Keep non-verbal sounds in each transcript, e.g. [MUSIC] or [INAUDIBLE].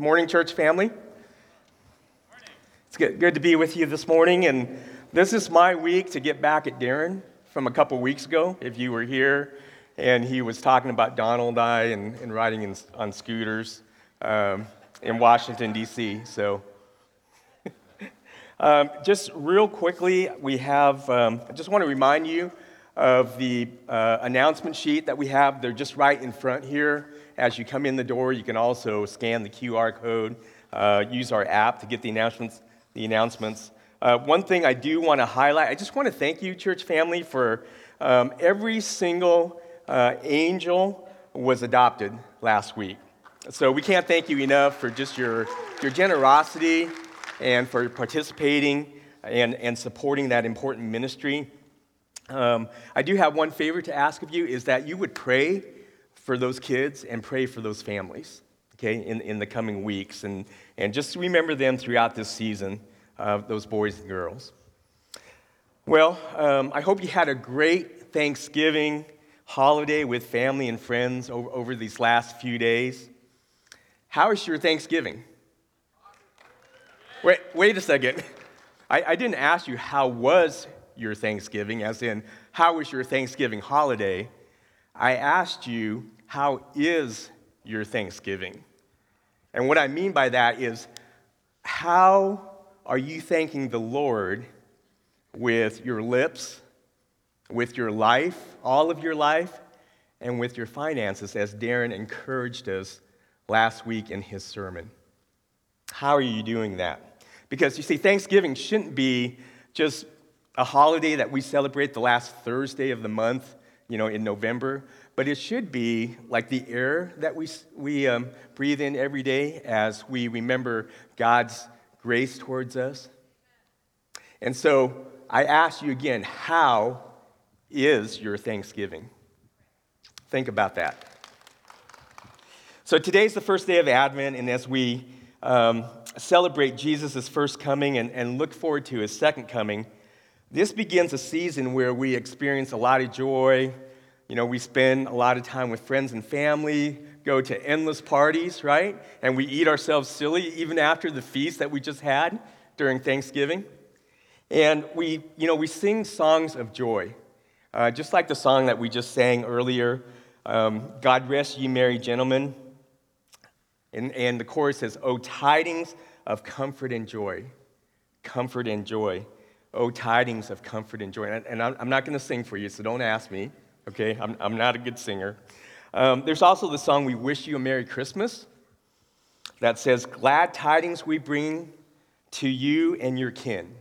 Morning, church family. It's good, good to be with you this morning. And this is my week to get back at Darren from a couple weeks ago. If you were here and he was talking about Donald and I and, and riding in, on scooters um, in Washington, D.C. So, [LAUGHS] um, just real quickly, we have, um, I just want to remind you of the uh, announcement sheet that we have. They're just right in front here. As you come in the door, you can also scan the QR code, uh, use our app to get the announcements. The announcements. Uh, one thing I do want to highlight, I just want to thank you, church family, for um, every single uh, angel was adopted last week. So we can't thank you enough for just your, your generosity and for participating and, and supporting that important ministry. Um, I do have one favor to ask of you is that you would pray for those kids and pray for those families, okay, in, in the coming weeks. And, and just remember them throughout this season, uh, those boys and girls. Well, um, I hope you had a great Thanksgiving holiday with family and friends over, over these last few days. How is your Thanksgiving? Wait, wait a second. [LAUGHS] I, I didn't ask you how was your Thanksgiving, as in, how was your Thanksgiving holiday? I asked you, how is your Thanksgiving? And what I mean by that is, how are you thanking the Lord with your lips, with your life, all of your life, and with your finances, as Darren encouraged us last week in his sermon? How are you doing that? Because you see, Thanksgiving shouldn't be just a holiday that we celebrate the last Thursday of the month, you know, in November, but it should be like the air that we, we um, breathe in every day as we remember God's grace towards us. And so I ask you again, how is your Thanksgiving? Think about that. So today's the first day of Advent, and as we um, celebrate Jesus' first coming and, and look forward to his second coming, this begins a season where we experience a lot of joy. You know, we spend a lot of time with friends and family, go to endless parties, right? And we eat ourselves silly even after the feast that we just had during Thanksgiving. And we, you know, we sing songs of joy, uh, just like the song that we just sang earlier, um, God rest ye merry gentlemen. And, and the chorus says, Oh, tidings of comfort and joy, comfort and joy. Oh, tidings of comfort and joy. And I'm not going to sing for you, so don't ask me, okay? I'm, I'm not a good singer. Um, there's also the song We Wish You a Merry Christmas that says, Glad tidings we bring to you and your kin.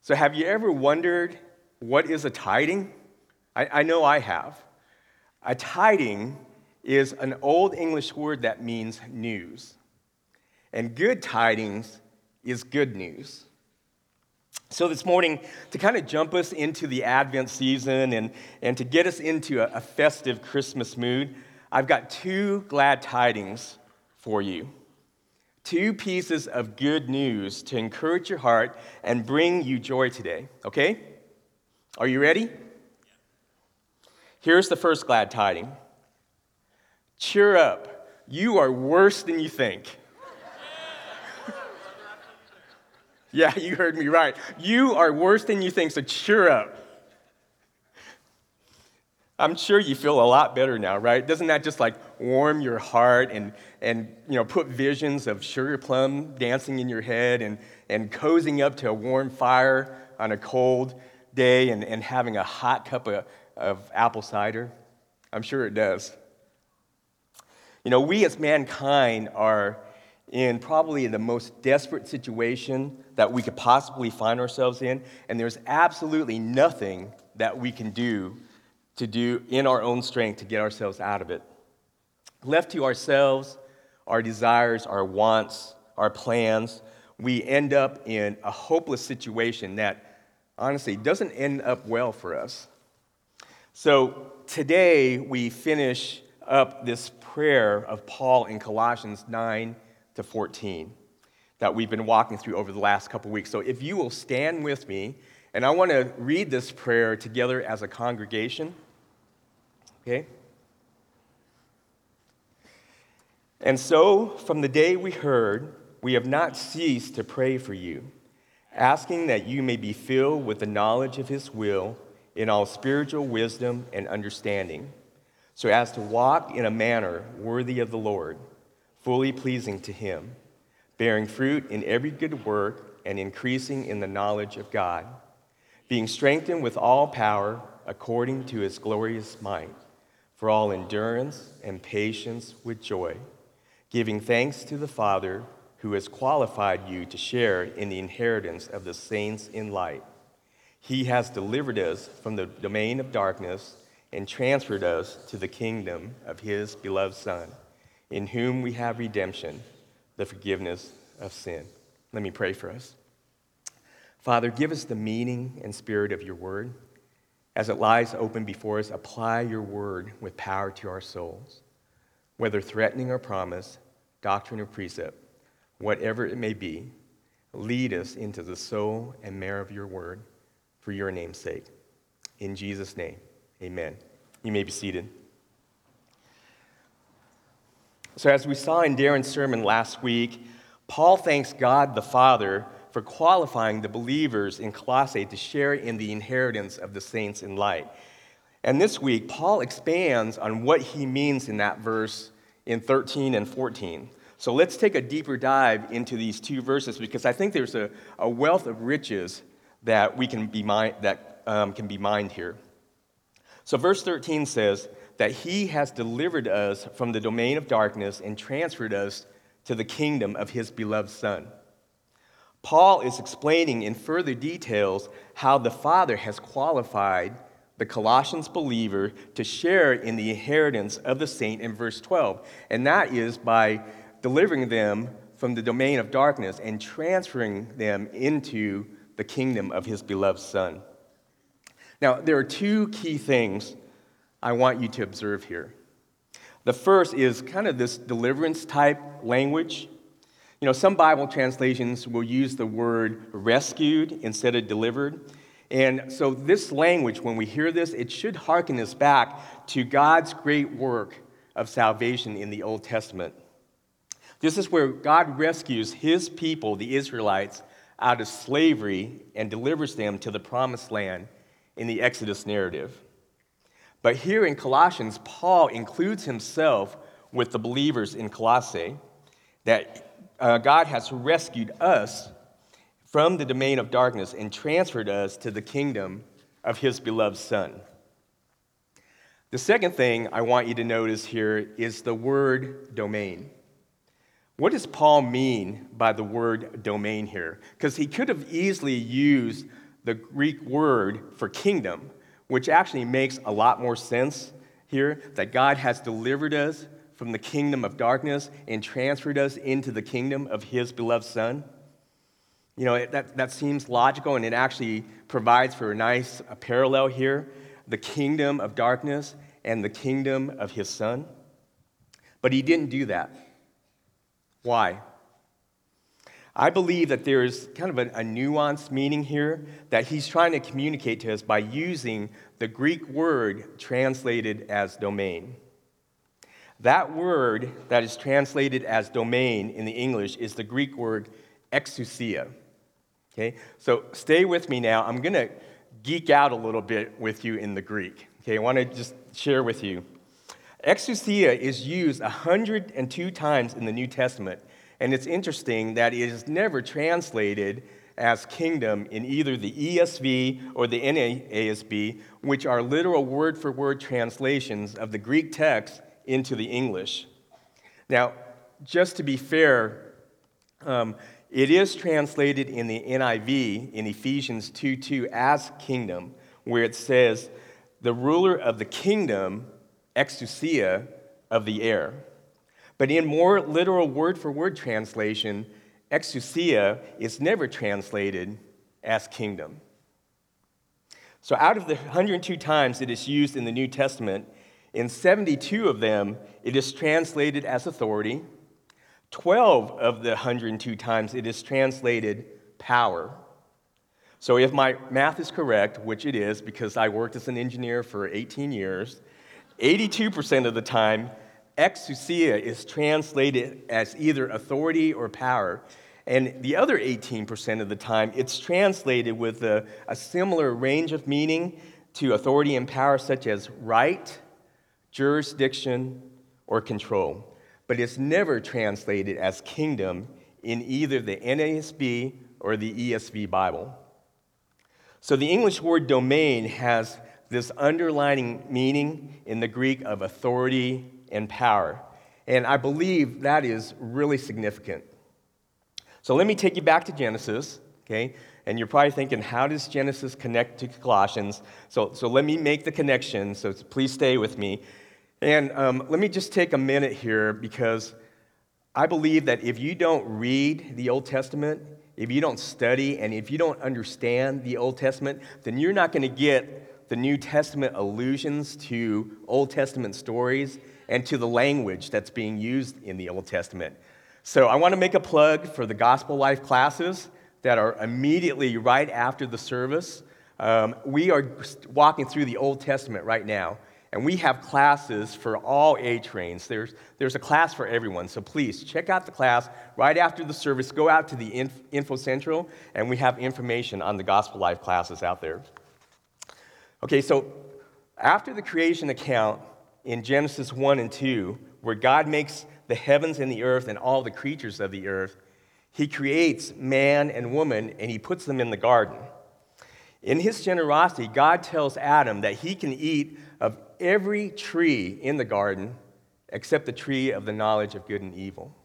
So, have you ever wondered what is a tiding? I, I know I have. A tiding is an old English word that means news. And good tidings is good news. So, this morning, to kind of jump us into the Advent season and, and to get us into a, a festive Christmas mood, I've got two glad tidings for you. Two pieces of good news to encourage your heart and bring you joy today, okay? Are you ready? Here's the first glad tiding Cheer up, you are worse than you think. [LAUGHS] Yeah, you heard me right. You are worse than you think, so cheer up. I'm sure you feel a lot better now, right? Doesn't that just like warm your heart and, and you know, put visions of sugar plum dancing in your head and, and cozying up to a warm fire on a cold day and, and having a hot cup of, of apple cider? I'm sure it does. You know, we as mankind are in probably the most desperate situation that we could possibly find ourselves in, and there's absolutely nothing that we can do to do in our own strength to get ourselves out of it. Left to ourselves, our desires, our wants, our plans, we end up in a hopeless situation that honestly doesn't end up well for us. So today we finish up this prayer of Paul in Colossians 9 to 14 that we've been walking through over the last couple weeks. So if you will stand with me, and I want to read this prayer together as a congregation. Okay? And so, from the day we heard, we have not ceased to pray for you, asking that you may be filled with the knowledge of his will in all spiritual wisdom and understanding, so as to walk in a manner worthy of the Lord, fully pleasing to him, bearing fruit in every good work and increasing in the knowledge of God, being strengthened with all power according to his glorious might, for all endurance and patience with joy giving thanks to the Father who has qualified you to share in the inheritance of the saints in light. He has delivered us from the domain of darkness and transferred us to the kingdom of his beloved Son, in whom we have redemption, the forgiveness of sin. Let me pray for us. Father, give us the meaning and spirit of your word. As it lies open before us, apply your word with power to our souls. Whether threatening or promise, doctrine or precept, whatever it may be, lead us into the soul and marrow of your word for your name's sake. In Jesus' name, amen. You may be seated. So, as we saw in Darren's sermon last week, Paul thanks God the Father for qualifying the believers in Colossae to share in the inheritance of the saints in light. And this week, Paul expands on what he means in that verse in 13 and 14. So let's take a deeper dive into these two verses because I think there's a, a wealth of riches that we can be that um, can be mined here. So verse 13 says that he has delivered us from the domain of darkness and transferred us to the kingdom of his beloved son. Paul is explaining in further details how the Father has qualified the Colossians believer to share in the inheritance of the saint in verse 12. And that is by delivering them from the domain of darkness and transferring them into the kingdom of his beloved Son. Now, there are two key things I want you to observe here. The first is kind of this deliverance type language. You know, some Bible translations will use the word rescued instead of delivered. And so, this language, when we hear this, it should hearken us back to God's great work of salvation in the Old Testament. This is where God rescues his people, the Israelites, out of slavery and delivers them to the promised land in the Exodus narrative. But here in Colossians, Paul includes himself with the believers in Colossae that uh, God has rescued us from the domain of darkness and transferred us to the kingdom of his beloved Son. The second thing I want you to notice here is the word domain. What does Paul mean by the word domain here? Because he could have easily used the Greek word for kingdom, which actually makes a lot more sense here that God has delivered us from the kingdom of darkness and transferred us into the kingdom of his beloved Son. You know, that, that seems logical and it actually provides for a nice a parallel here the kingdom of darkness and the kingdom of his son. But he didn't do that. Why? I believe that there is kind of a, a nuanced meaning here that he's trying to communicate to us by using the Greek word translated as domain. That word that is translated as domain in the English is the Greek word exousia. Okay, so stay with me now. I'm going to geek out a little bit with you in the Greek. Okay, I want to just share with you. Exousia is used 102 times in the New Testament, and it's interesting that it is never translated as kingdom in either the ESV or the NASB, which are literal word for word translations of the Greek text into the English. Now, just to be fair, um, it is translated in the NIV in Ephesians 2 2 as kingdom, where it says, the ruler of the kingdom, exousia, of the air. But in more literal word for word translation, exousia is never translated as kingdom. So, out of the 102 times it is used in the New Testament, in 72 of them it is translated as authority, 12 of the 102 times it is translated power. So, if my math is correct, which it is because I worked as an engineer for 18 years, 82% of the time exousia is translated as either authority or power. And the other 18% of the time, it's translated with a, a similar range of meaning to authority and power, such as right, jurisdiction, or control. But it's never translated as kingdom in either the NASB or the ESV Bible. So the English word domain has this underlining meaning in the Greek of authority and power. And I believe that is really significant. So let me take you back to Genesis, okay? And you're probably thinking, how does Genesis connect to Colossians? So, so let me make the connection, so please stay with me. And um, let me just take a minute here because I believe that if you don't read the Old Testament, if you don't study, and if you don't understand the Old Testament, then you're not going to get the New Testament allusions to Old Testament stories and to the language that's being used in the Old Testament. So I want to make a plug for the Gospel Life classes that are immediately right after the service. Um, we are walking through the Old Testament right now, and we have classes for all age ranges. There's, there's a class for everyone, so please check out the class right after the service. Go out to the Info Central, and we have information on the Gospel Life classes out there. Okay, so after the creation account in Genesis 1 and 2, where God makes the heavens and the earth and all the creatures of the earth, he creates man and woman and he puts them in the garden. In his generosity, God tells Adam that he can eat of every tree in the garden except the tree of the knowledge of good and evil.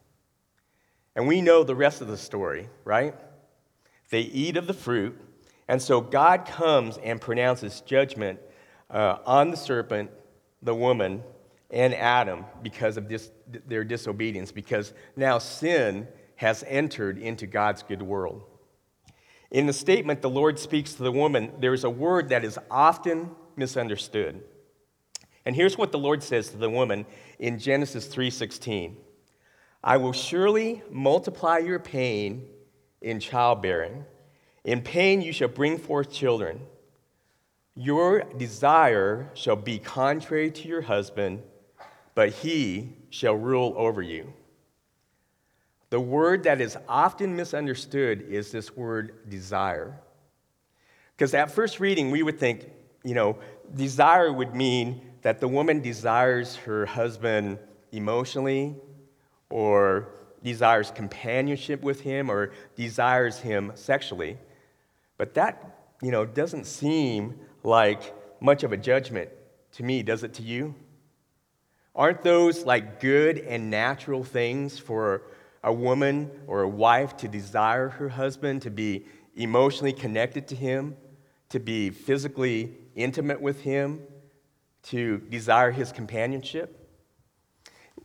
And we know the rest of the story, right? They eat of the fruit, and so God comes and pronounces judgment uh, on the serpent, the woman, and Adam because of their disobedience, because now sin has entered into God's good world. In the statement, the Lord speaks to the woman, there is a word that is often misunderstood. And here's what the Lord says to the woman in Genesis 3:16. I will surely multiply your pain in childbearing. In pain you shall bring forth children. Your desire shall be contrary to your husband, but he shall rule over you. The word that is often misunderstood is this word desire. Because at first reading, we would think, you know, desire would mean that the woman desires her husband emotionally, or desires companionship with him, or desires him sexually. But that, you know, doesn't seem like much of a judgment to me, does it to you? Aren't those like good and natural things for a woman or a wife to desire her husband, to be emotionally connected to him, to be physically intimate with him, to desire his companionship.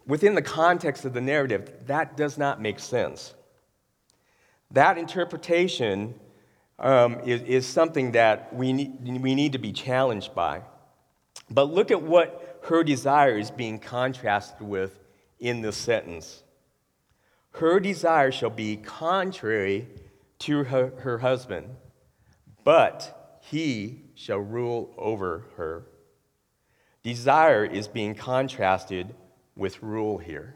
Within the context of the narrative, that does not make sense. That interpretation um, is, is something that we need, we need to be challenged by. But look at what her desire is being contrasted with in this sentence her desire shall be contrary to her, her husband, but he shall rule over her. Desire is being contrasted with rule here.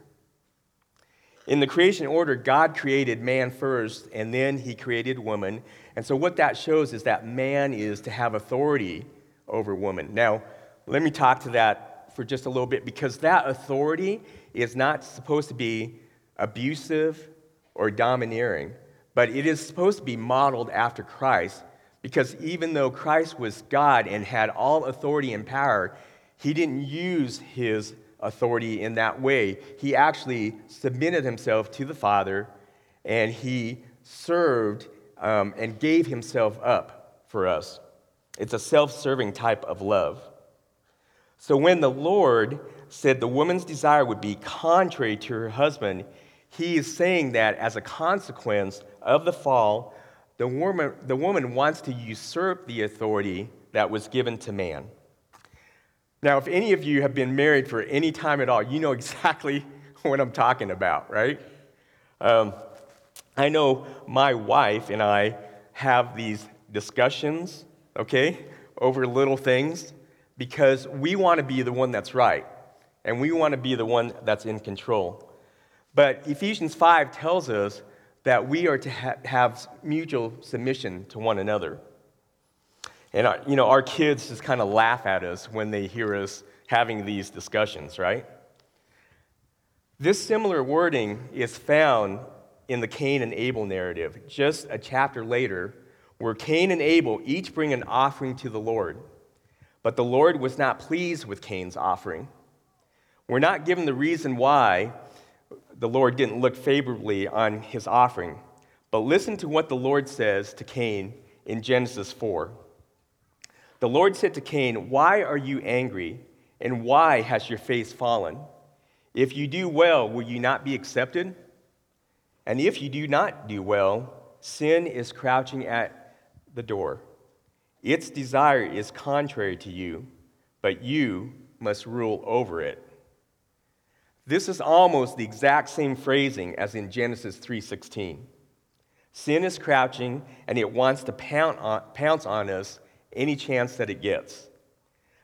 In the creation order, God created man first, and then he created woman. And so, what that shows is that man is to have authority over woman. Now, let me talk to that for just a little bit because that authority is not supposed to be abusive, or domineering, but it is supposed to be modeled after Christ because even though Christ was God and had all authority and power, he didn't use his authority in that way. He actually submitted himself to the Father and he served um, and gave himself up for us. It's a self serving type of love. So when the Lord said the woman's desire would be contrary to her husband, he is saying that as a consequence of the fall, the woman, the woman wants to usurp the authority that was given to man. Now, if any of you have been married for any time at all, you know [LAUGHS] exactly what I'm talking about, right? Um, I know my wife and I have these discussions, okay, over little things because we want to be the one that's right. and we want to be the one that's in control. But Ephesians 5 tells us that we are to ha- have mutual submission to one another. And our, you know, our kids just kind of laugh at us when they hear us having these discussions, right? This similar wording is found in the Cain and Abel narrative, just a chapter later, where Cain and Abel each bring an offering to the Lord. But the Lord was not pleased with Cain's offering. We're not given the reason why the Lord didn't look favorably on his offering, but listen to what the Lord says to Cain in Genesis 4. The Lord said to Cain, Why are you angry, and why has your face fallen? If you do well, will you not be accepted? And if you do not do well, sin is crouching at the door. Its desire is contrary to you, but you must rule over it. This is almost the exact same phrasing as in Genesis 3:16. Sin is crouching and it wants to pounce on us any chance that it gets.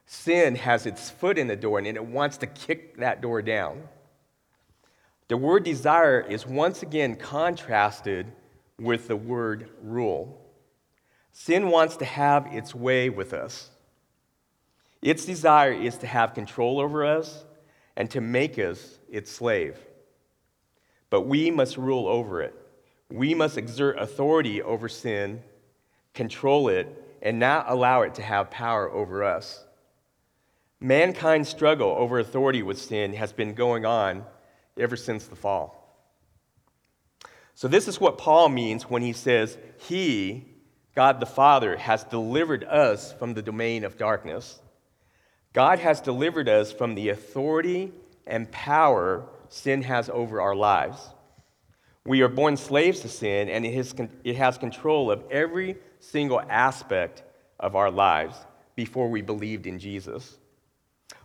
Sin has its foot in the door and it wants to kick that door down. The word desire is once again contrasted with the word rule. Sin wants to have its way with us. Its desire is to have control over us and to make us its slave. But we must rule over it. We must exert authority over sin, control it, and not allow it to have power over us. Mankind's struggle over authority with sin has been going on ever since the fall. So, this is what Paul means when he says, He, God the Father, has delivered us from the domain of darkness. God has delivered us from the authority and power sin has over our lives. We are born slaves to sin, and it has, control of every single aspect of our lives before we believed in Jesus.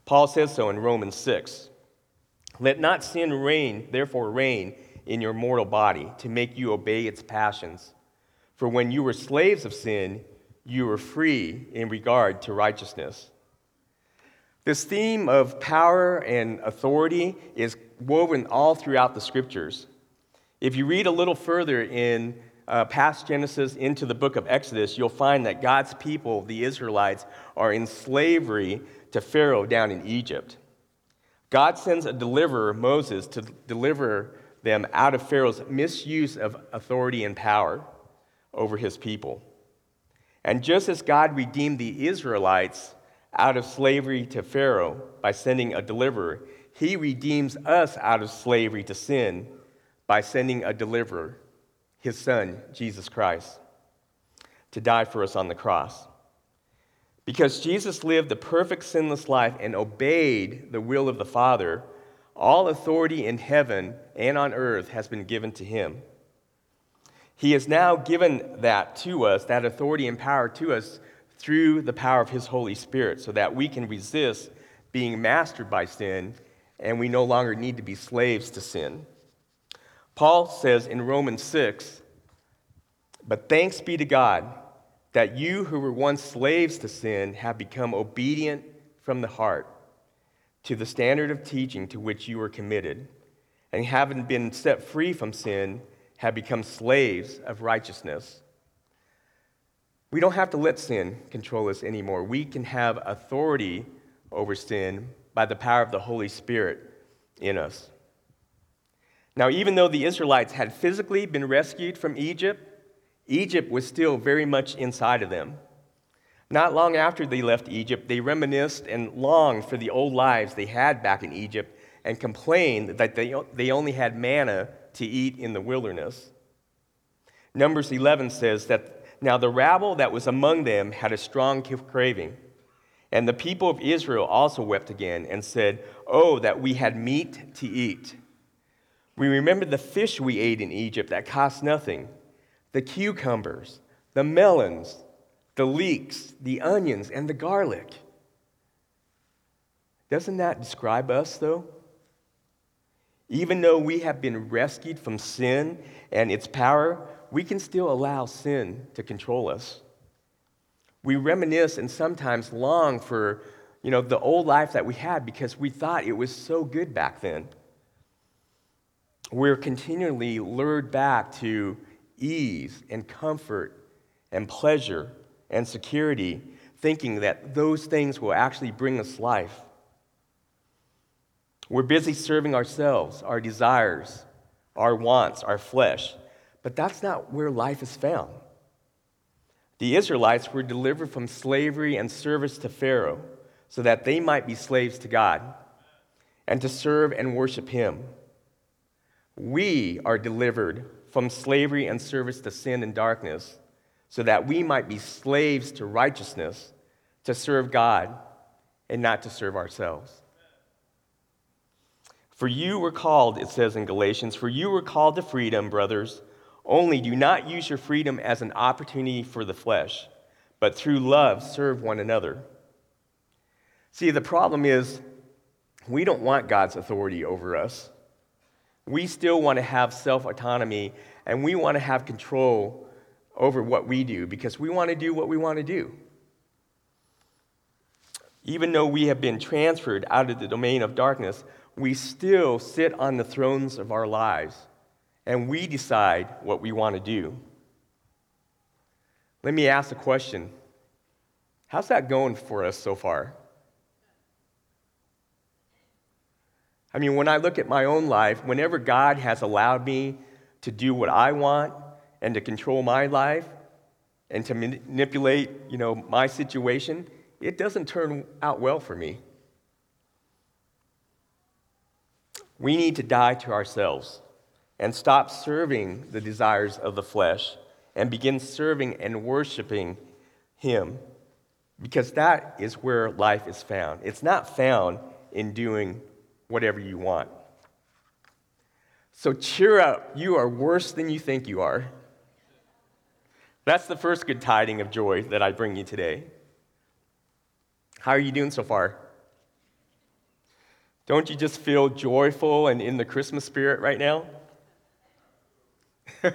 Paul says so in Romans 6. Let not sin reign, therefore, reign in your mortal body to make you obey its passions. For when you were slaves of sin, you were free in regard to righteousness. This theme of power and authority is woven all throughout the scriptures. If you read a little further in uh, past Genesis into the book of Exodus, you'll find that God's people, the Israelites, are in slavery to Pharaoh down in Egypt. God sends a deliverer, Moses, to deliver them out of Pharaoh's misuse of authority and power over his people. And just as God redeemed the Israelites out of slavery to Pharaoh by sending a deliverer, he redeems us out of slavery to sin by sending a deliverer his son, Jesus Christ, to die for us on the cross. Because Jesus lived the perfect sinless life and obeyed the will of the Father, all authority in heaven and on earth has been given to him. He has now given that to us, that authority and power to us, through the power of his Holy Spirit, so that we can resist being mastered by sin and we no longer need to be slaves to sin. Paul says in Romans 6 But thanks be to God that you who were once slaves to sin have become obedient from the heart to the standard of teaching to which you were committed, and having been set free from sin, have become slaves of righteousness. We don't have to let sin control us anymore. We can have authority over sin by the power of the Holy Spirit in us. Now, even though the Israelites had physically been rescued from Egypt, Egypt was still very much inside of them. Not long after they left Egypt, they reminisced and longed for the old lives they had back in Egypt and complained that they, they only had manna to eat in the wilderness. Numbers 11 says that now the rabble that was among them had a strong craving. And the people of Israel also wept again and said, Oh, that we had meat to eat. We remember the fish we ate in Egypt that cost nothing the cucumbers, the melons, the leeks, the onions, and the garlic. Doesn't that describe us, though? Even though we have been rescued from sin and its power, we can still allow sin to control us. We reminisce and sometimes long for you know, the old life that we had because we thought it was so good back then. We're continually lured back to ease and comfort and pleasure and security, thinking that those things will actually bring us life. We're busy serving ourselves, our desires, our wants, our flesh, but that's not where life is found. The Israelites were delivered from slavery and service to Pharaoh so that they might be slaves to God and to serve and worship Him. We are delivered from slavery and service to sin and darkness so that we might be slaves to righteousness, to serve God and not to serve ourselves. For you were called, it says in Galatians, for you were called to freedom, brothers. Only do not use your freedom as an opportunity for the flesh, but through love serve one another. See, the problem is we don't want God's authority over us. We still want to have self autonomy and we want to have control over what we do because we want to do what we want to do. Even though we have been transferred out of the domain of darkness, we still sit on the thrones of our lives and we decide what we want to do. Let me ask a question How's that going for us so far? I mean, when I look at my own life, whenever God has allowed me to do what I want and to control my life and to manipulate, you know, my situation, it doesn't turn out well for me. We need to die to ourselves and stop serving the desires of the flesh and begin serving and worshiping Him because that is where life is found. It's not found in doing whatever you want. So cheer up. You are worse than you think you are. That's the first good tiding of joy that I bring you today. How are you doing so far? Don't you just feel joyful and in the Christmas spirit right now? [LAUGHS]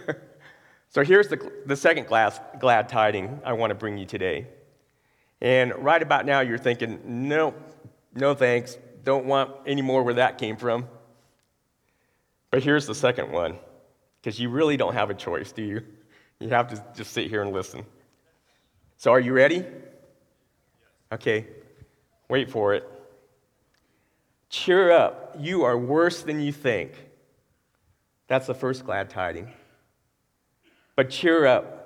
so here's the, the second glass, glad tiding I want to bring you today. And right about now, you're thinking, no, no thanks. Don't want any more where that came from. But here's the second one, because you really don't have a choice, do you? You have to just sit here and listen. So, are you ready? Okay, wait for it. Cheer up. You are worse than you think. That's the first glad tiding. But cheer up.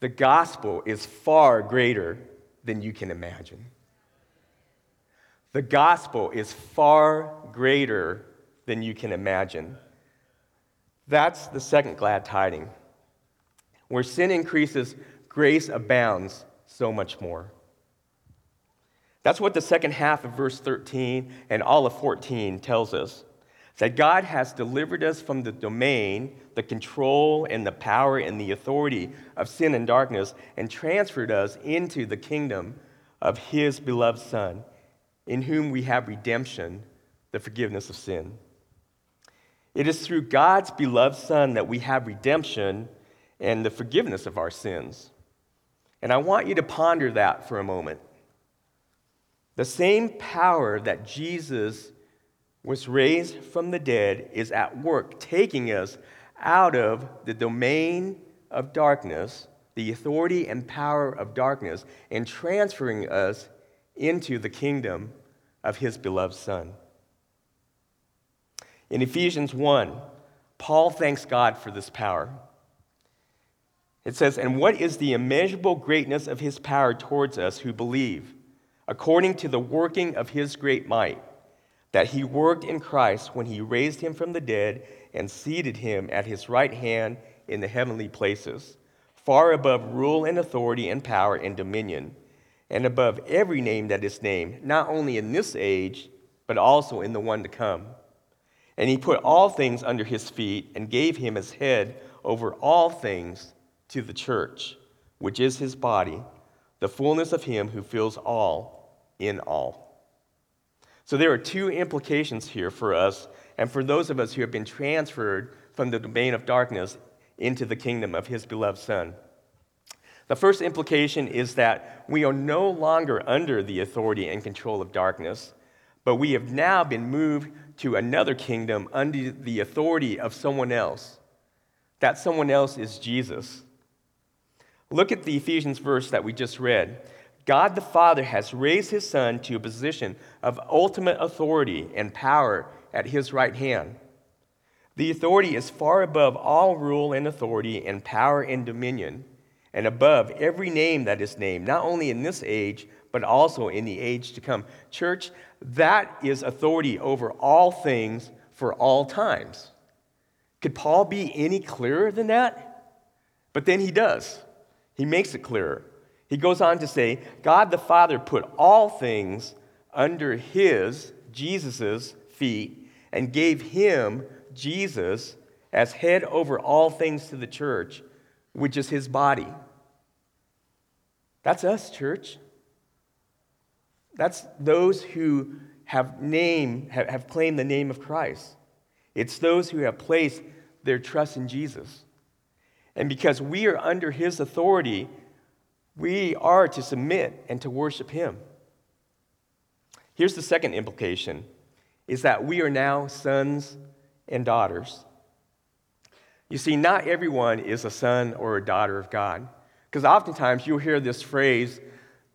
The gospel is far greater than you can imagine. The gospel is far greater than you can imagine. That's the second glad tiding. Where sin increases, grace abounds so much more. That's what the second half of verse 13 and all of 14 tells us that God has delivered us from the domain, the control, and the power and the authority of sin and darkness and transferred us into the kingdom of His beloved Son, in whom we have redemption, the forgiveness of sin. It is through God's beloved Son that we have redemption and the forgiveness of our sins. And I want you to ponder that for a moment. The same power that Jesus was raised from the dead is at work, taking us out of the domain of darkness, the authority and power of darkness, and transferring us into the kingdom of his beloved Son. In Ephesians 1, Paul thanks God for this power. It says, And what is the immeasurable greatness of his power towards us who believe, according to the working of his great might? that he worked in Christ when he raised him from the dead and seated him at his right hand in the heavenly places, far above rule and authority and power and dominion, and above every name that is named, not only in this age, but also in the one to come. And he put all things under his feet and gave him his head over all things to the church, which is his body, the fullness of him who fills all in all. So there are two implications here for us and for those of us who have been transferred from the domain of darkness into the kingdom of his beloved Son. The first implication is that we are no longer under the authority and control of darkness, but we have now been moved to another kingdom under the authority of someone else. That someone else is Jesus. Look at the Ephesians verse that we just read. God the Father has raised his Son to a position of ultimate authority and power at his right hand. The authority is far above all rule and authority and power and dominion and above every name that is named, not only in this age, but also in the age to come. Church, that is authority over all things for all times. Could Paul be any clearer than that? But then he does. He makes it clearer. He goes on to say, God the Father put all things under his, Jesus' feet, and gave him, Jesus, as head over all things to the church which is his body. That's us, church. That's those who have name have, claimed the name of Christ. It's those who have placed their trust in Jesus. And because we are under his authority, we are to submit and to worship him. Here's the second implication is that we are now sons and daughters. You see, not everyone is a son or a daughter of God. Because oftentimes you'll hear this phrase,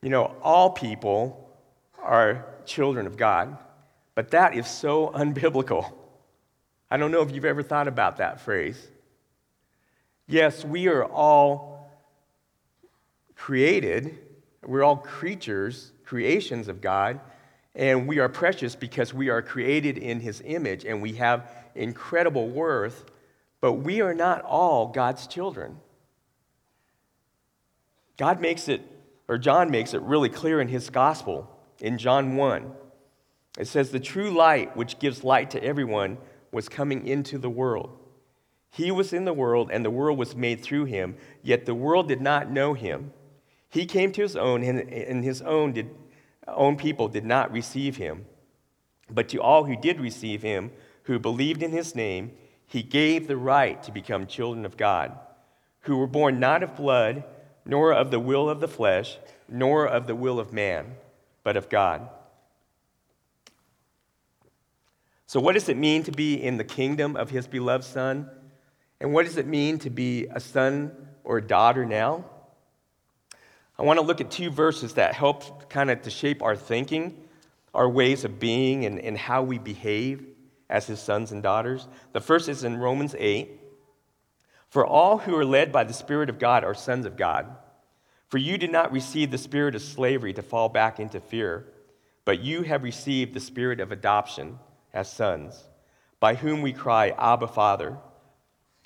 you know, all people are children of God. But that is so [LAUGHS] unbiblical. I don't know if you've ever thought about that phrase. Yes, we are all created, we're all creatures, creations of God, and we are precious because we are created in His image and we have incredible worth but we are not all God's children. God makes it, or John makes it really clear in his gospel in John 1. It says, The true light, which gives light to everyone, was coming into the world. He was in the world, and the world was made through him, yet the world did not know him. He came to his own, and his own, did, own people did not receive him. But to all who did receive him, who believed in his name, he gave the right to become children of God, who were born not of blood, nor of the will of the flesh, nor of the will of man, but of God. So, what does it mean to be in the kingdom of his beloved Son? And what does it mean to be a son or a daughter now? I want to look at two verses that help kind of to shape our thinking, our ways of being, and, and how we behave as his sons and daughters. The first is in Romans 8. For all who are led by the Spirit of God are sons of God. For you did not receive the spirit of slavery to fall back into fear, but you have received the spirit of adoption as sons, by whom we cry, Abba, Father.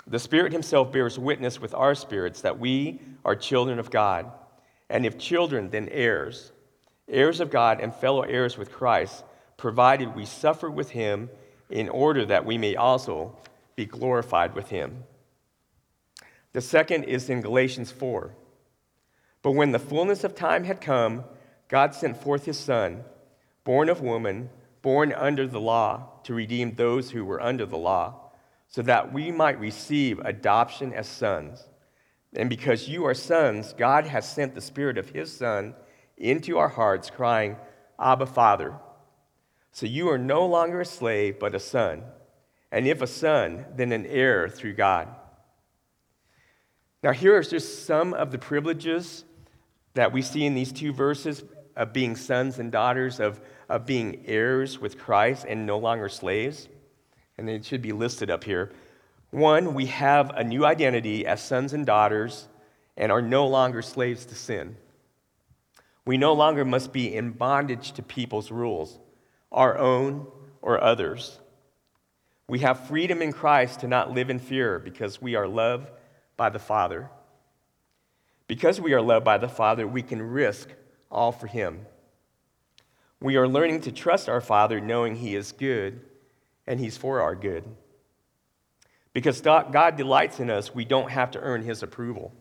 The Spirit Himself bears witness with our spirits that we are children of God, and if children, then heirs, heirs of God and fellow heirs with Christ, provided we suffer with Him in order that we may also be glorified with him. The second is in Galatians 4. But when the fullness of time had come, God sent forth his Son, born of woman, born under the law, to redeem those who were under the law, so that we might receive adoption as sons. And because you are sons, God has sent the Spirit of his Son into our hearts, crying, Abba, Father. So you are no longer a slave, but a son. And if a son, then an heir through God. Now, here are just some of the privileges that we see in these two verses of being sons and daughters, of, of being heirs with Christ and no longer slaves. And they should be listed up here. One, we have a new identity as sons and daughters and are no longer slaves to sin. We no longer must be in bondage to people's rules our own or others. We have freedom in Christ to not live in fear because we are loved by the Father. Because we are loved by the Father, we can risk all for Him. We are learning to trust our Father knowing He is good and He's for our good. Because God delights in us, we don't have to earn His approval.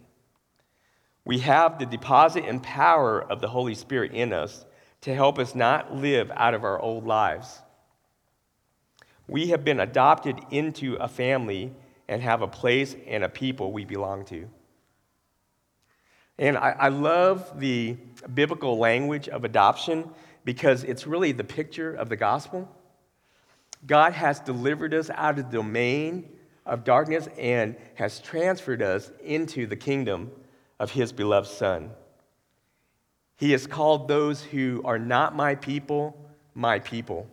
We have the deposit and power of the Holy Spirit in us to help us not live out of our old lives. We have been adopted into a family and have a place and a people we belong to. And I, I love the biblical language of adoption because it's really the picture of the gospel. God has delivered us out of the domain of darkness and has transferred us into the kingdom of his beloved Son. He has called those who are not my people, my people,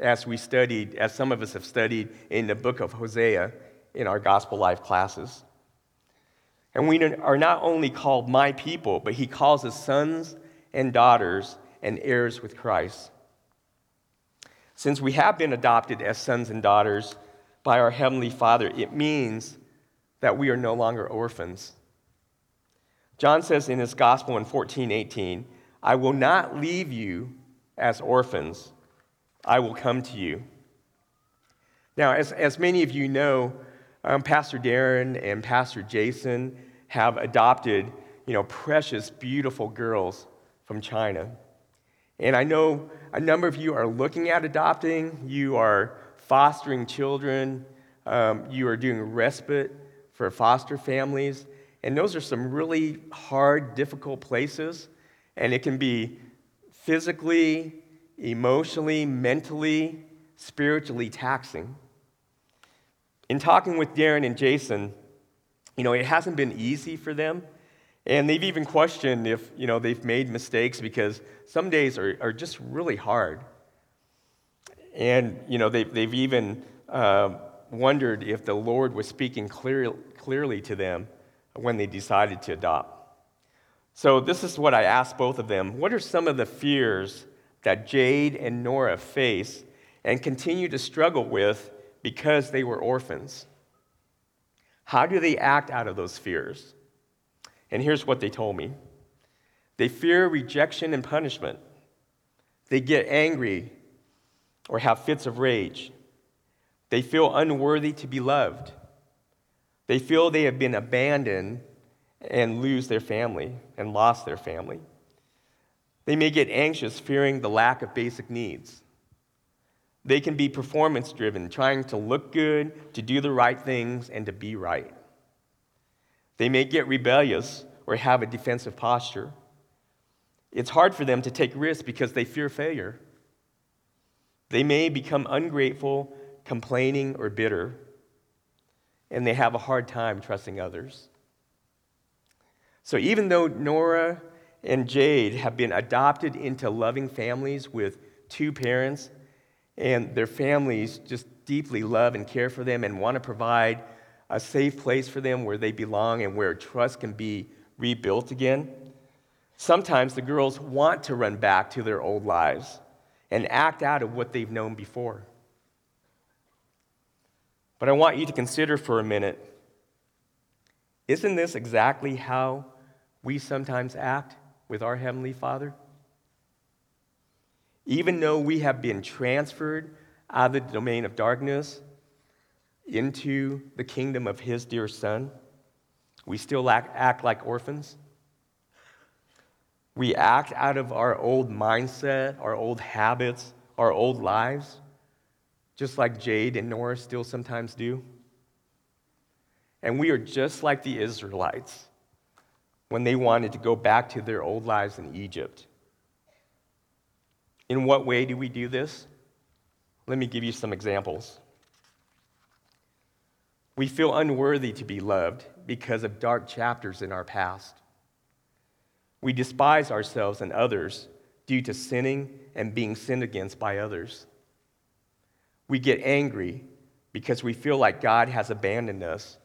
as we studied, as some of us have studied in the book of Hosea in our gospel life classes. And we are not only called my people, but he calls us sons and daughters and heirs with Christ. Since we have been adopted as sons and daughters by our Heavenly Father, it means that we are no longer orphans. John says in his gospel in 14 18, I will not leave you as orphans, I will come to you. Now, as, as many of you know, um, Pastor Darren and Pastor Jason have adopted, you know, precious, beautiful girls from China. And I know a number of you are looking at adopting, you are fostering children, um, you are doing respite for foster families. And those are some really hard, difficult places. And it can be physically, emotionally, mentally, spiritually taxing. In talking with Darren and Jason, you know, it hasn't been easy for them. And they've even questioned if, you know, they've made mistakes because some days are, are just really hard. And, you know, they've, they've even uh, wondered if the Lord was speaking clear, clearly to them when they decided to adopt. So, this is what I asked both of them. What are some of the fears that Jade and Nora face and continue to struggle with because they were orphans? How do they act out of those fears? And here's what they told me they fear rejection and punishment, they get angry or have fits of rage, they feel unworthy to be loved, they feel they have been abandoned and lose their family and lost their family. They may get anxious, fearing the lack of basic needs. They can be performance driven, trying to look good, to do the right things, and to be right. They may get rebellious or have a defensive posture. It's hard for them to take risks because they fear failure. They may become ungrateful, complaining, or bitter, and they have a hard time trusting others. So, even though Nora and Jade have been adopted into loving families with two parents, and their families just deeply love and care for them and want to provide a safe place for them where they belong and where trust can be rebuilt again. Sometimes the girls want to run back to their old lives and act out of what they've known before. But I want you to consider for a minute isn't this exactly how we sometimes act with our Heavenly Father? Even though we have been transferred out of the domain of darkness into the kingdom of His dear Son, we still act, like orphans. We act out of our old mindset, our old habits, our old lives, just like Jade and Nora still sometimes do. And we are just like the Israelites when they wanted to go back to their old lives in Egypt. In what way do we do this? Let me give you some examples. We feel unworthy to be loved because of dark chapters in our past. We despise ourselves and others due to sinning and being sinned against by others. We get angry because we feel like God has abandoned us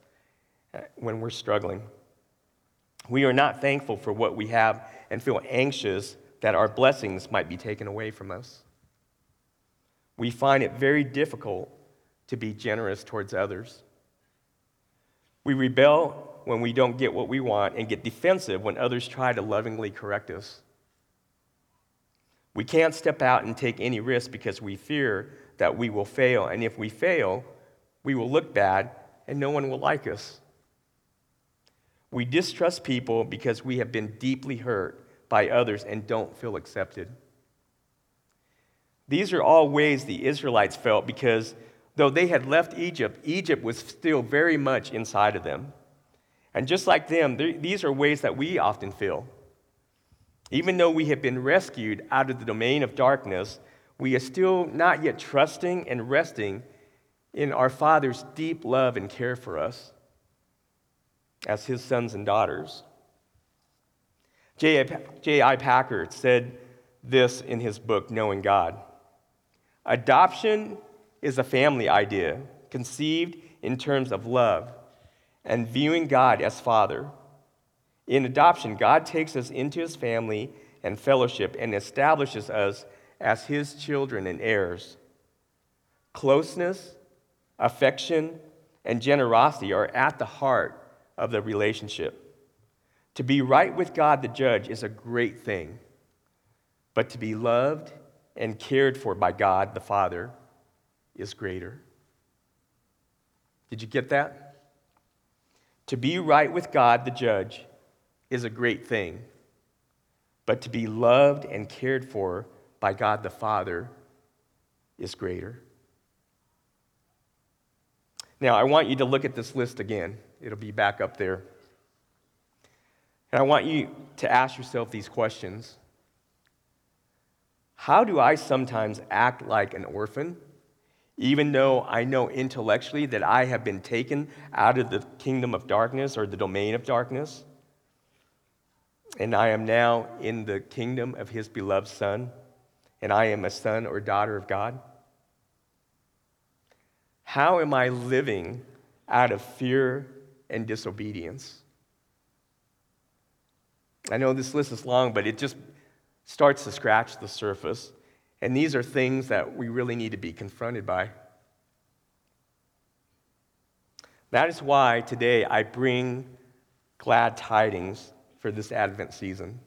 when we're struggling. We are not thankful for what we have and feel anxious that our blessings might be taken away from us. We find it very difficult to be generous towards others. We rebel when we don't get what we want and get defensive when others try to lovingly correct us. We can't step out and take any risk because we fear that we will fail. And if we fail, we will look bad and no one will like us. We distrust people because we have been deeply hurt by others and don't feel accepted. These are all ways the Israelites felt because though they had left Egypt, Egypt was still very much inside of them. And just like them, these are ways that we often feel. Even though we have been rescued out of the domain of darkness, we are still not yet trusting and resting in our Father's deep love and care for us as His sons and daughters. J.I. Packer said this in his book, Knowing God Adoption is a family idea conceived in terms of love and viewing God as Father. In adoption, God takes us into his family and fellowship and establishes us as his children and heirs. Closeness, affection, and generosity are at the heart of the relationship. To be right with God the judge is a great thing, but to be loved and cared for by God the Father is greater. Did you get that? To be right with God, the judge, is a great thing, but to be loved and cared for by God the Father is greater. Now, I want you to look at this list again. It'll be back up there. And I want you to ask yourself these questions How do I sometimes act like an orphan? even though I know intellectually that I have been taken out of the kingdom of darkness or the domain of darkness, and I am now in the kingdom of his beloved Son, and I am a son or daughter of God? How am I living out of fear and disobedience? I know this list is long, but it just starts to scratch the surface. And these are things that we really need to be confronted by. That is why today I bring glad tidings for this Advent season.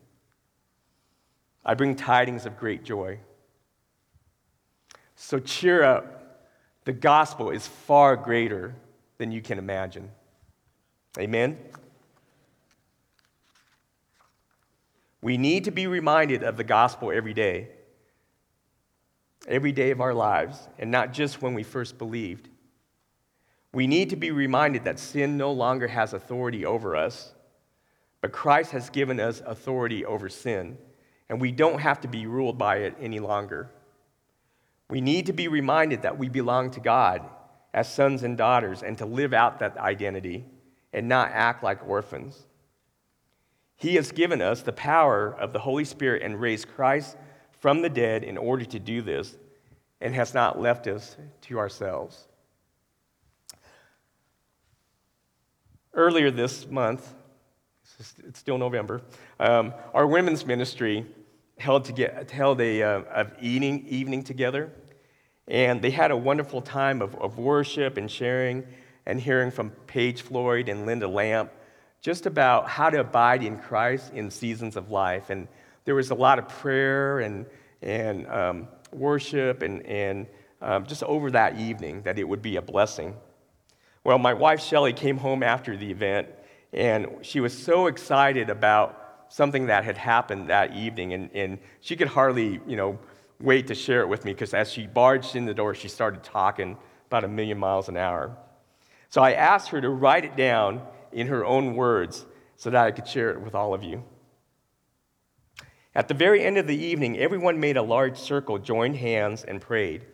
I bring tidings of great joy. So cheer up. The gospel is far greater than you can imagine. Amen? We need to be reminded of the gospel every day every day of our lives, and not just when we first believed. We need to be reminded that sin no longer has authority over us, but Christ has given us authority over sin, and we don't have to be ruled by it any longer. We need to be reminded that we belong to God as sons and daughters and to live out that identity and not act like orphans. He has given us the power of the Holy Spirit and raised Christ from the dead in order to do this and has not left us to ourselves. Earlier this month, it's still November, um, our women's ministry held, to held a, uh, eating, evening together, and they had a wonderful time of, of worship and sharing and hearing from Paige Floyd and Linda Lamp just about how to abide in Christ in seasons of life. And there was a lot of prayer and and um, worship and, and um, just over that evening that it would be a blessing. Well, my wife Shelly came home after the event, and she was so excited about something that had happened that evening, and, and she could hardly, you know, wait to share it with me because as she barged in the door, she started talking about a million miles an hour. So I asked her to write it down in her own words so that I could share it with all of you. At the very end of the evening, everyone made a large circle, joined hands, and prayed.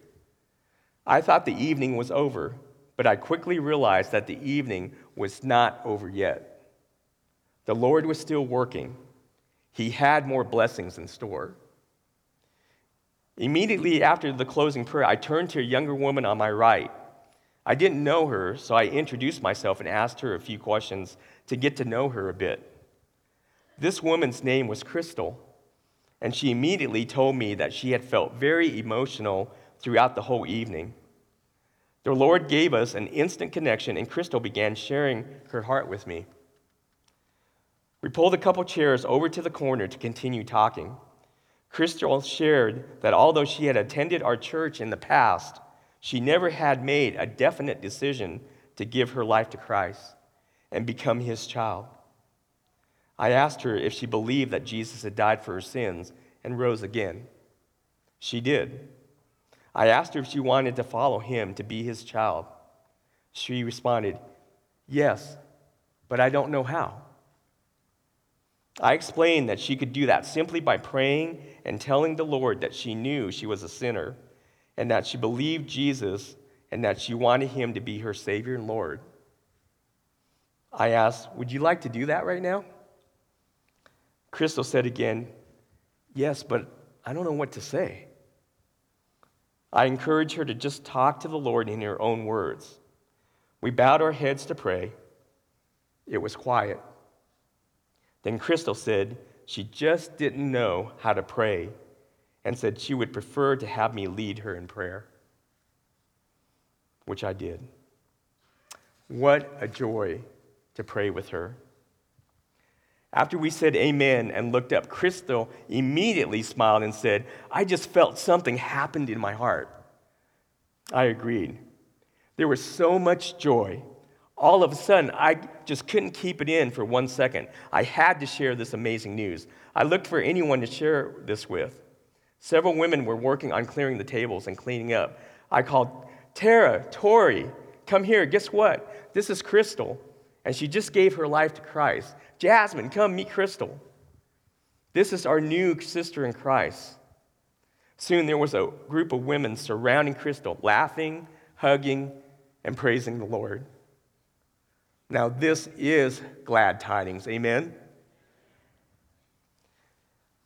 I thought the evening was over, but I quickly realized that the evening was not over yet. The Lord was still working, He had more blessings in store. Immediately after the closing prayer, I turned to a younger woman on my right. I didn't know her, so I introduced myself and asked her a few questions to get to know her a bit. This woman's name was Crystal and she immediately told me that she had felt very emotional throughout the whole evening. The Lord gave us an instant connection, and Crystal began sharing her heart with me. We pulled a couple chairs over to the corner to continue talking. Crystal shared that although she had attended our church in the past, she never had made a definite decision to give her life to Christ and become his child. I asked her if she believed that Jesus had died for her sins and rose again. She did. I asked her if she wanted to follow him to be his child. She responded, Yes, but I don't know how. I explained that she could do that simply by praying and telling the Lord that she knew she was a sinner and that she believed Jesus and that she wanted him to be her Savior and Lord. I asked, Would you like to do that right now? Crystal said again, Yes, but I don't know what to say. I encouraged her to just talk to the Lord in her own words. We bowed our heads to pray. It was quiet. Then Crystal said she just didn't know how to pray and said she would prefer to have me lead her in prayer, which I did. What a joy to pray with her. After we said amen and looked up, Crystal immediately smiled and said, I just felt something happened in my heart. I agreed. There was so much joy all of a sudden, I just couldn't keep it in for one second. I had to share this amazing news. I looked for anyone to share this with. Several women were working on clearing the tables and cleaning up. I called, Tara, Tori, come here. Guess what? This is Crystal. And she just gave her life to Christ. Jasmine, come meet Crystal. This is our new sister in Christ. Soon there was a group of women surrounding Crystal, laughing, hugging, and praising the Lord. Now, this is glad tidings. Amen?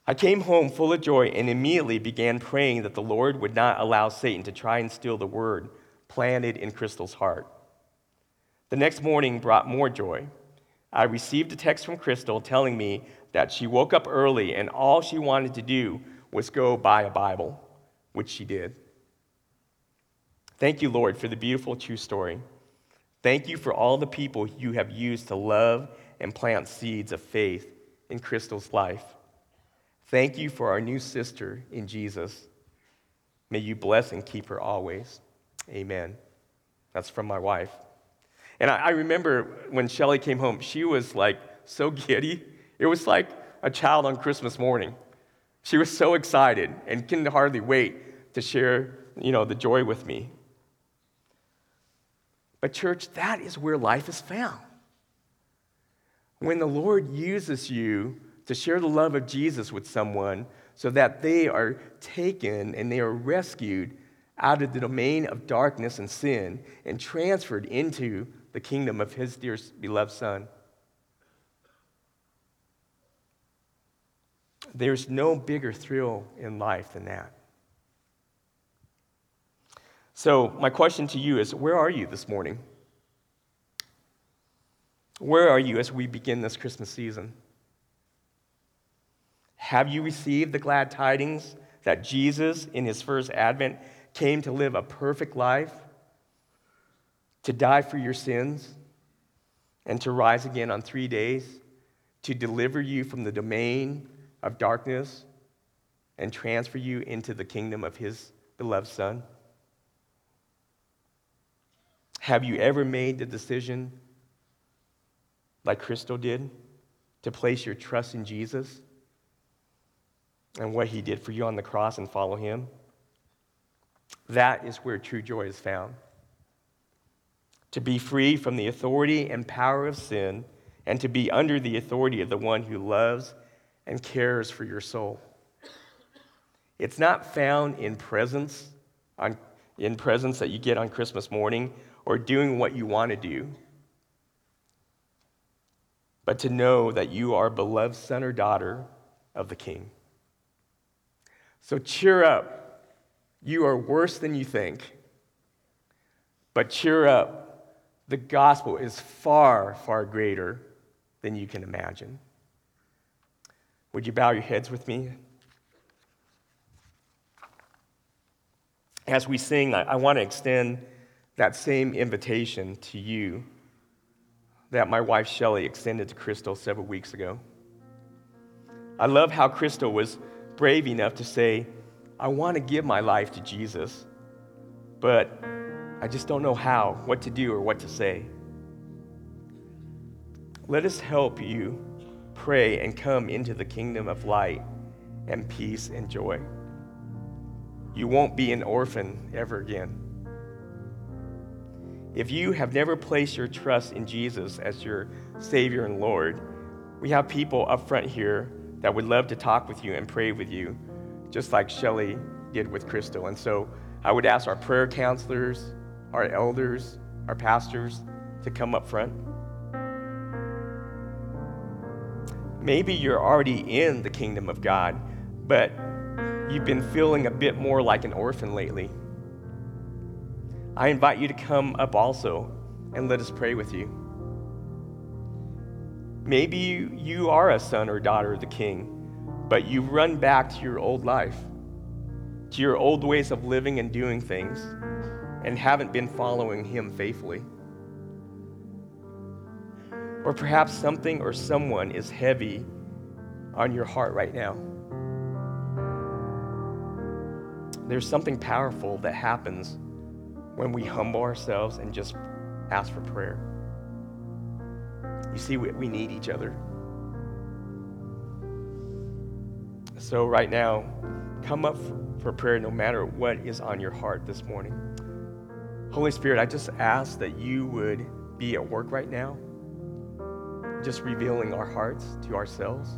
I came home full of joy and immediately began praying that the Lord would not allow Satan to try and steal the word planted in Crystal's heart. The next morning brought more joy. I received a text from Crystal telling me that she woke up early and all she wanted to do was go buy a Bible, which she did. Thank you, Lord, for the beautiful true story. Thank you for all the people you have used to love and plant seeds of faith in Crystal's life. Thank you for our new sister in Jesus. May you bless and keep her always. Amen. That's from my wife. And I, remember when Shelly came home, she was like so giddy. It was like a child on Christmas morning. She was so excited and couldn't hardly wait to share, you know, the joy with me. But, church, that is where life is found. When the Lord uses you to share the love of Jesus with someone so that they are taken and they are rescued out of the domain of darkness and sin and transferred into the kingdom of his dear beloved Son. There's no bigger thrill in life than that. So, my question to you is where are you this morning? Where are you as we begin this Christmas season? Have you received the glad tidings that Jesus, in his first advent, came to live a perfect life, to die for your sins, and to rise again on three days, to deliver you from the domain of darkness and transfer you into the kingdom of his beloved Son? Have you ever made the decision, like Crystal did, to place your trust in Jesus and what he did for you on the cross and follow him? That is where true joy is found. To be free from the authority and power of sin and to be under the authority of the one who loves and cares for your soul. It's not found in presents, on, in presents that you get on Christmas morning or doing what you want to do, but to know that you are beloved son or daughter of the King. So cheer up. You are worse than you think. But cheer up. The gospel is far, far greater than you can imagine. Would you bow your heads with me? As we sing, I, I want to extend that same invitation to you that my wife Shelley extended to Crystal several weeks ago. I love how Crystal was brave enough to say, I want to give my life to Jesus, but I just don't know how, what to do, or what to say. Let us help you pray and come into the kingdom of light and peace and joy. You won't be an orphan ever again. If you have never placed your trust in Jesus as your Savior and Lord, we have people up front here that would love to talk with you and pray with you, just like Shelly did with Crystal. And so I would ask our prayer counselors, our elders, our pastors to come up front. Maybe you're already in the kingdom of God, but you've been feeling a bit more like an orphan lately. I invite you to come up also and let us pray with you. Maybe you, are a son or daughter of the king, but you run back to your old life, to your old ways of living and doing things, and haven't been following him faithfully. Or perhaps something or someone is heavy on your heart right now. There's something powerful that happens when we humble ourselves and just ask for prayer. You see, we, we need each other. So, right now, come up for, for prayer no matter what is on your heart this morning. Holy Spirit, I just ask that you would be at work right now, just revealing our hearts to ourselves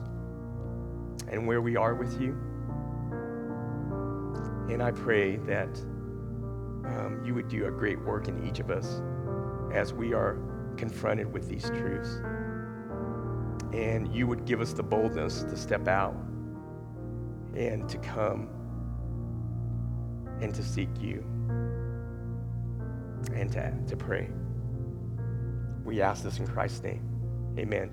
and where we are with you. And I pray that um, you would do a great work in each of us as we are confronted with these truths. And you would give us the boldness to step out and to come and to seek you and to, to pray. We ask this in Christ's name. Amen.